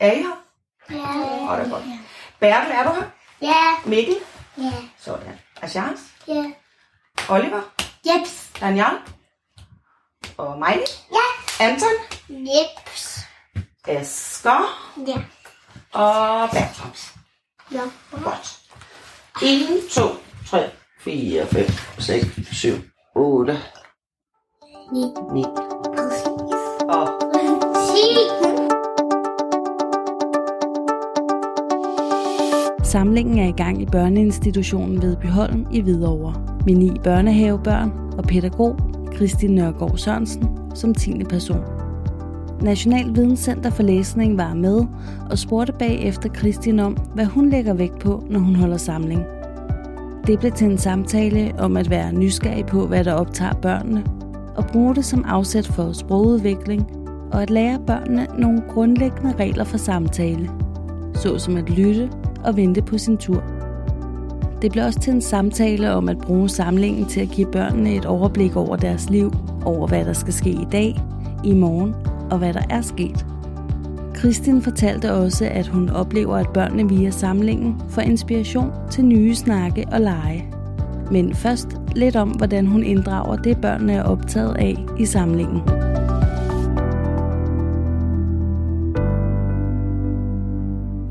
Er I her? Ja. Og det er godt. Bertel, er du her? Ja. Mikkel? Ja. Sådan. Asjans? Ja. Oliver? Jeps. Daniel? Og Miley? Ja. Anton? Jeps. Asger? Ja. Og Bertram. Ja. Godt. 1, 2, 3, 4, 5, 6, 7, 8, Ni. 9 og Ti. Samlingen er i gang i børneinstitutionen ved Byholm i Hvidovre med ni børnehavebørn og pædagog Kristin Nørgaard Sørensen som 10. person. National Videnscenter for Læsning var med og spurgte bagefter Kristin om, hvad hun lægger vægt på, når hun holder samling. Det blev til en samtale om at være nysgerrig på, hvad der optager børnene, og bruge det som afsæt for sprogudvikling og at lære børnene nogle grundlæggende regler for samtale, såsom at lytte og vente på sin tur. Det blev også til en samtale om at bruge samlingen til at give børnene et overblik over deres liv, over hvad der skal ske i dag, i morgen og hvad der er sket. Kristin fortalte også, at hun oplever, at børnene via samlingen får inspiration til nye snakke og lege. Men først lidt om, hvordan hun inddrager det, børnene er optaget af i samlingen.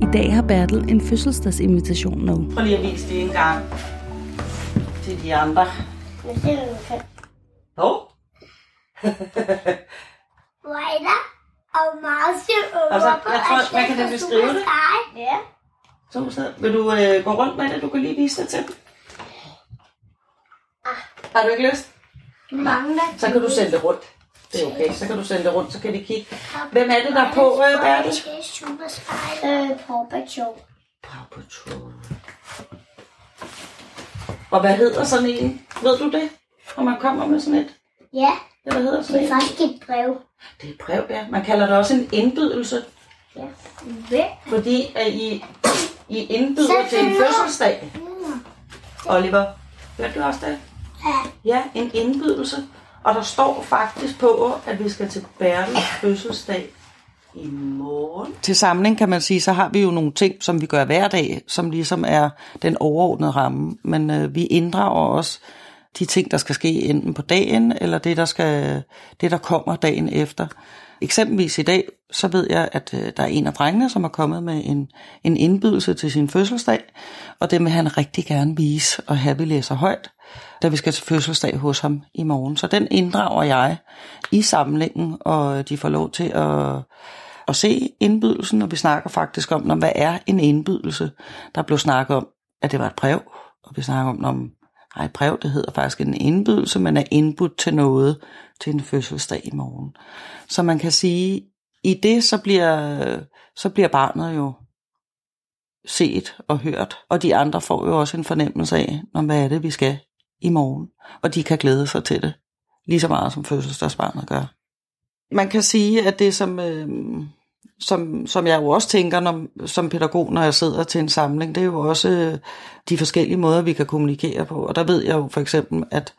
I dag har Bertel en fødselsdagsinvitation med. prøv lige at vise det en gang til de andre. Men det er jo fedt. Hov. Rider og Marshall og Altså, jeg tror, og man kan nemlig og skrive det. Ja. Så, så vil du øh, gå rundt med det? Du kan lige vise det til dem. Har du ikke lyst? Mangler Så kan du sende det rundt. Det er okay. Så kan du sende det rundt, så kan de kigge. Hvem er det, der er på, øh, Bertel? Superstar. Øh, Paw Patrol. Paw Patrol. Og hvad hedder sådan en? Ved du det? Når man kommer med sådan et? Ja, Ja, hvad hedder det sådan er en? faktisk et brev. Det er et brev, ja. Man kalder det også en indbydelse. Ja. Hvem? Fordi at I, I indbyder til en fødselsdag. Oliver, hørte du også det? Ja. Ja, en indbydelse. Og der står faktisk på, at vi skal til Bertels fødselsdag i morgen. Til samling kan man sige, så har vi jo nogle ting, som vi gør hver dag, som ligesom er den overordnede ramme. Men øh, vi inddrager også de ting, der skal ske enten på dagen, eller det, der, skal, det, der kommer dagen efter. Eksempelvis i dag, så ved jeg, at øh, der er en af drengene, som er kommet med en, en indbydelse til sin fødselsdag, og det vil han rigtig gerne vise og have, vi læser højt, da vi skal til fødselsdag hos ham i morgen. Så den inddrager jeg i samlingen, og de får lov til at, at se indbydelsen, og vi snakker faktisk om, når, hvad er en indbydelse. Der blev snakket om, at det var et brev, og vi snakker om, om nej, brev, det hedder faktisk en indbydelse, man er indbudt til noget til en fødselsdag i morgen. Så man kan sige, i det så bliver, så bliver barnet jo set og hørt, og de andre får jo også en fornemmelse af, når hvad er det, vi skal i morgen, og de kan glæde sig til det, lige så meget som fødselsdagsbarnet gør. Man kan sige, at det som, øh, som, som jeg jo også tænker når, som pædagog, når jeg sidder til en samling, det er jo også øh, de forskellige måder, vi kan kommunikere på. Og der ved jeg jo for eksempel, at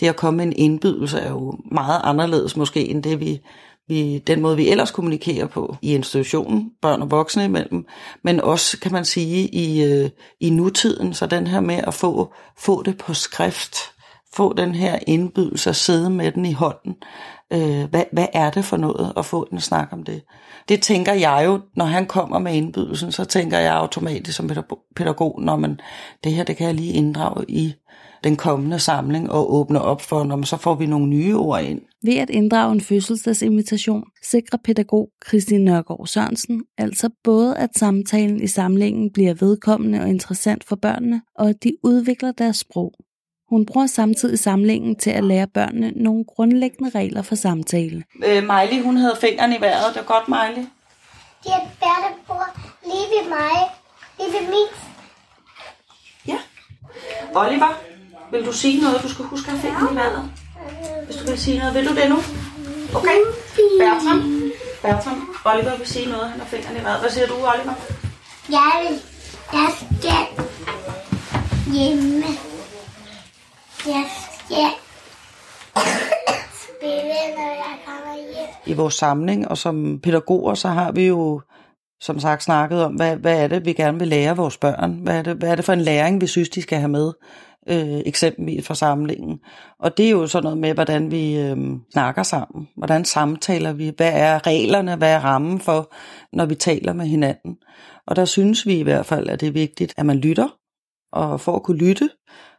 det at komme med en indbydelse er jo meget anderledes måske, end det vi, vi, den måde, vi ellers kommunikerer på i institutionen, børn og voksne imellem, men også, kan man sige, i, øh, i nutiden, så den her med at få, få det på skrift, få den her indbydelse og sidde med den i hånden. Øh, hvad, hvad er det for noget at få en snak om det? Det tænker jeg jo, når han kommer med indbydelsen, så tænker jeg automatisk som pædagog- når man, det her det kan jeg lige inddrage i den kommende samling og åbne op for, når man, så får vi nogle nye ord ind. Ved at inddrage en fødselsdagsinvitation sikrer pædagog Christine Nørgaard Sørensen altså både, at samtalen i samlingen bliver vedkommende og interessant for børnene, og at de udvikler deres sprog. Hun bruger samtidig samlingen til at lære børnene nogle grundlæggende regler for samtale. Øh, Miley, hun havde fingeren i vejret. Det var godt, Miley. Det er Bertel bor lige ved mig. Lige ved min. Ja. Oliver, vil du sige noget? Du skal huske at have fingeren i vejret. Hvis du vil sige noget. Vil du det nu? Okay. Bertram. Bertram. Oliver vil sige noget. Han har fingeren i vejret. Hvad siger du, Oliver? Jeg vil. Jeg skal hjemme. Jeg skal spille, når jeg kommer hjem. i vores samling, og som pædagoger, så har vi jo som sagt snakket om, hvad, hvad er det, vi gerne vil lære vores børn? Hvad er det, hvad er det for en læring, vi synes, de skal have med? øh, eksempelvis fra samlingen. Og det er jo sådan noget med, hvordan vi øh, snakker sammen, hvordan samtaler vi, hvad er reglerne, hvad er rammen for, når vi taler med hinanden. Og der synes vi i hvert fald, at det er vigtigt, at man lytter, og for at kunne lytte,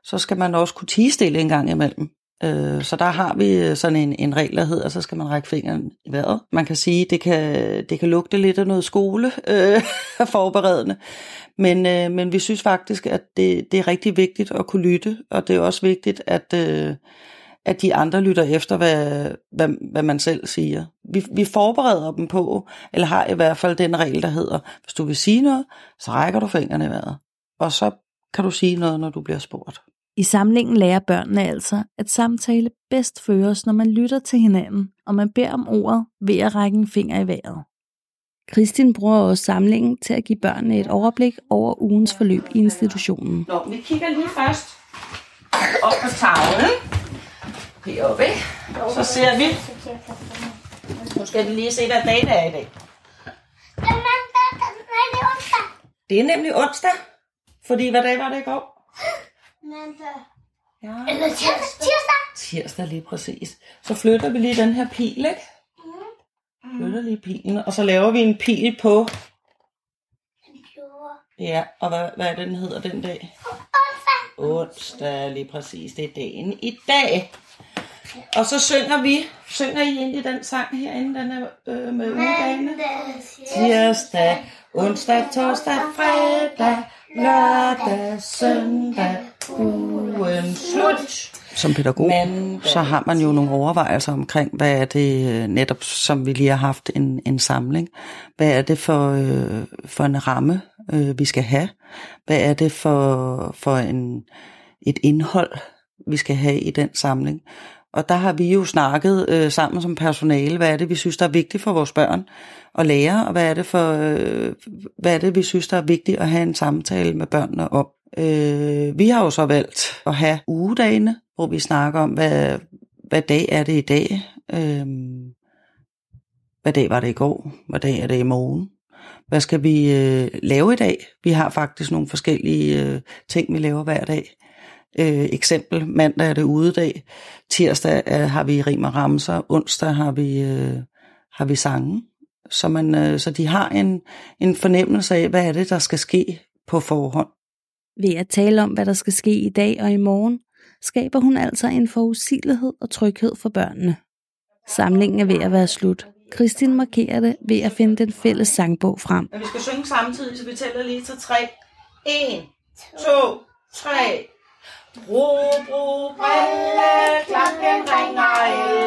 så skal man også kunne tige stille en gang imellem. Øh, så der har vi sådan en, en regel, der hedder, så skal man række fingeren i vejret. Man kan sige, det kan, det kan lugte lidt af noget skole øh, forberedende, men, øh, men vi synes faktisk, at det, det er rigtig vigtigt at kunne lytte, og det er også vigtigt, at, øh, at de andre lytter efter, hvad, hvad, hvad man selv siger. Vi, vi forbereder dem på, eller har i hvert fald den regel, der hedder, hvis du vil sige noget, så rækker du fingrene i vejret. Og så kan du sige noget, når du bliver spurgt. I samlingen lærer børnene altså, at samtale bedst føres, når man lytter til hinanden, og man beder om ordet ved at række en finger i vejret. Kristin bruger også samlingen til at give børnene et overblik over ugens forløb i institutionen. Nå, vi kigger lige først op på tavlen. Heroppe. Så ser vi. Nu skal vi lige se, hvad dag det er i dag. Er er. Det er nemlig onsdag. Fordi hvad dag var det i går? Mandag. Ja. Eller tirsdag. Tirsdag. Tirsdag lige præcis. Så flytter vi lige den her pil, ikke? Flytter lige pilen, og så laver vi en pil på... Ja, og hvad, hvad er det, den hedder den dag? Onsdag. Onsdag, lige præcis. Det er dagen i dag. Og så synger vi. Synger I i den sang herinde, den er øh, med ugedagene? Tirsdag, onsdag, torsdag, fredag, lørdag, søndag, ugen slut. Som pædagog, så har man jo nogle overvejelser omkring, hvad er det øh, netop, som vi lige har haft en, en samling. Hvad er det for, øh, for en ramme, øh, vi skal have? Hvad er det for, for en, et indhold, vi skal have i den samling? Og der har vi jo snakket øh, sammen som personale, hvad er det, vi synes, der er vigtigt for vores børn at lære, og hvad er det, for, øh, hvad er det vi synes, der er vigtigt at have en samtale med børnene om. Øh, vi har jo så valgt at have ugedagene, hvor vi snakker om, hvad, hvad dag er det i dag, øh, hvad dag var det i går, hvad dag er det i morgen, hvad skal vi øh, lave i dag. Vi har faktisk nogle forskellige øh, ting, vi laver hver dag. Øh, eksempel, mandag er det udedag, tirsdag er, har vi rim og ramser, onsdag har vi, øh, har vi sange. Så, man, øh, så de har en, en fornemmelse af, hvad er det, der skal ske på forhånd. Ved at tale om, hvad der skal ske i dag og i morgen, skaber hun altså en forudsigelighed og tryghed for børnene. Samlingen er ved at være slut. Kristin markerer det ved at finde den fælles sangbog frem. Men vi skal synge samtidig, så vi tæller lige til tre. 1, 2, 3. Bro, bro, brille, klokken ringer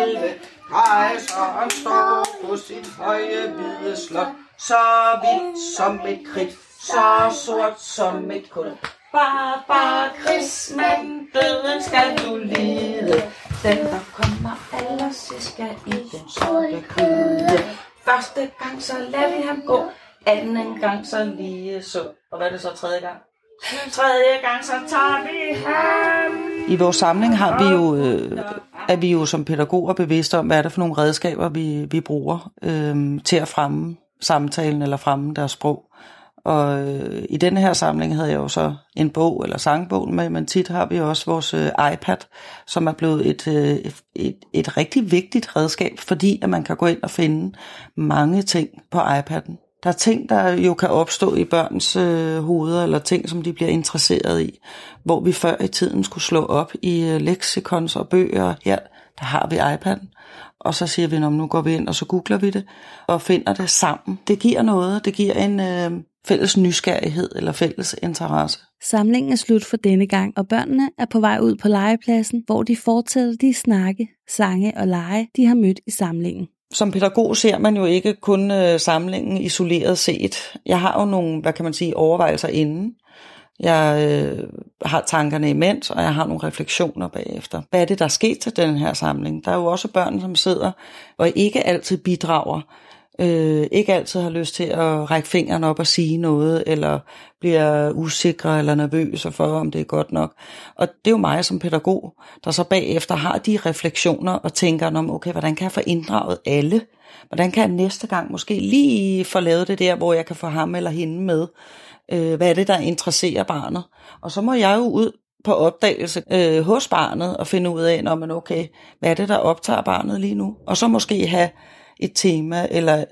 11. Kejseren står på sit høje hvide slot. Så hvidt som et kridt, så sort som et kul. Bare, bare, krigsmand, døden skal du lide. Den, der kommer allersidst, skal i den sorte kryde. Første gang, så lader vi ham gå. Anden gang, så lige så. Og hvad er det så tredje gang? Tredje gang, så tager vi ham. I vores samling har vi jo, øh, er vi jo som pædagoger bevidste om, hvad er det for nogle redskaber, vi, vi bruger øh, til at fremme samtalen eller fremme deres sprog. Og øh, i denne her samling havde jeg jo så en bog eller sangbog med, men tit har vi også vores øh, iPad, som er blevet et, øh, et, et rigtig vigtigt redskab, fordi at man kan gå ind og finde mange ting på iPad'en. Der er ting, der jo kan opstå i børns øh, hoveder, eller ting, som de bliver interesseret i, hvor vi før i tiden skulle slå op i øh, leksikons og bøger. Her, der har vi iPad'en, og så siger vi, nu går vi ind, og så googler vi det, og finder det sammen. Det giver noget, det giver en øh, fælles nysgerrighed eller fælles interesse. Samlingen er slut for denne gang, og børnene er på vej ud på legepladsen, hvor de fortsætter de snakke, sange og lege, de har mødt i samlingen som pædagog ser man jo ikke kun øh, samlingen isoleret set. Jeg har jo nogle, hvad kan man sige, overvejelser inden. Jeg øh, har tankerne imens, og jeg har nogle refleksioner bagefter. Hvad er det, der er sket til den her samling? Der er jo også børn, som sidder og ikke altid bidrager øh, ikke altid har lyst til at række fingeren op og sige noget, eller bliver usikre eller nervøse for, om det er godt nok. Og det er jo mig som pædagog, der så bagefter har de refleksioner og tænker om, okay, hvordan kan jeg få inddraget alle? hvordan kan jeg næste gang måske lige få lavet det der, hvor jeg kan få ham eller hende med? Øh, hvad er det, der interesserer barnet? Og så må jeg jo ud på opdagelse øh, hos barnet og finde ud af, når man okay, hvad er det, der optager barnet lige nu? Og så måske have et tema eller,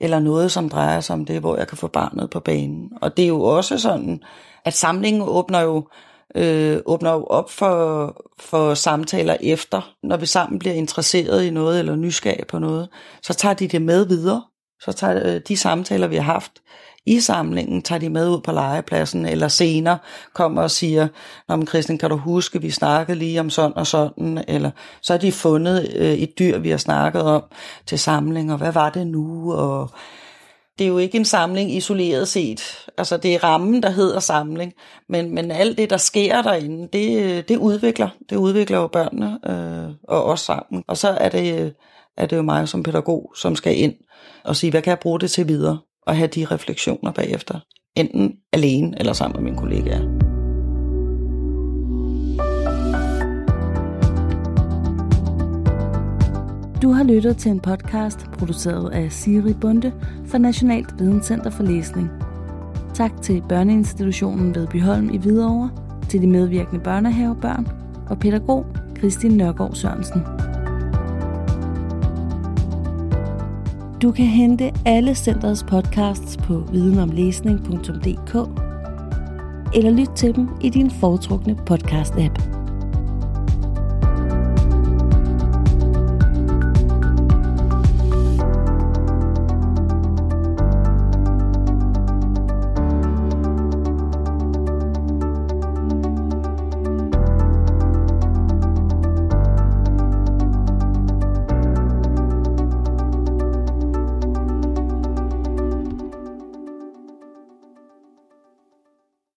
eller noget, som drejer sig om det, hvor jeg kan få barnet på banen. Og det er jo også sådan, at samlingen åbner jo øh, åbner jo op for, for samtaler efter. Når vi sammen bliver interesseret i noget eller nysgerrige på noget, så tager de det med videre. Så tager øh, de samtaler, vi har haft i samlingen, tager de med ud på legepladsen, eller senere kommer og siger, Nå, men Christian, kan du huske, vi snakkede lige om sådan og sådan, eller så har de fundet øh, et dyr, vi har snakket om til samling, og hvad var det nu, og det er jo ikke en samling isoleret set. Altså det er rammen, der hedder samling. Men, men alt det, der sker derinde, det, det udvikler. Det udvikler jo børnene øh, og os sammen. Og så er det, er det jo mig som pædagog, som skal ind og sige, hvad kan jeg bruge det til videre? Og have de refleksioner bagefter. Enten alene eller sammen med mine kollegaer. Du har lyttet til en podcast produceret af Siri Bunde for Nationalt Videnscenter for Læsning. Tak til Børneinstitutionen ved Byholm i Hvidovre, til de medvirkende børnehavebørn og pædagog Kristin Nørgaard Sørensen. Du kan hente alle centrets podcasts på videnomlæsning.dk eller lyt til dem i din foretrukne podcast-app.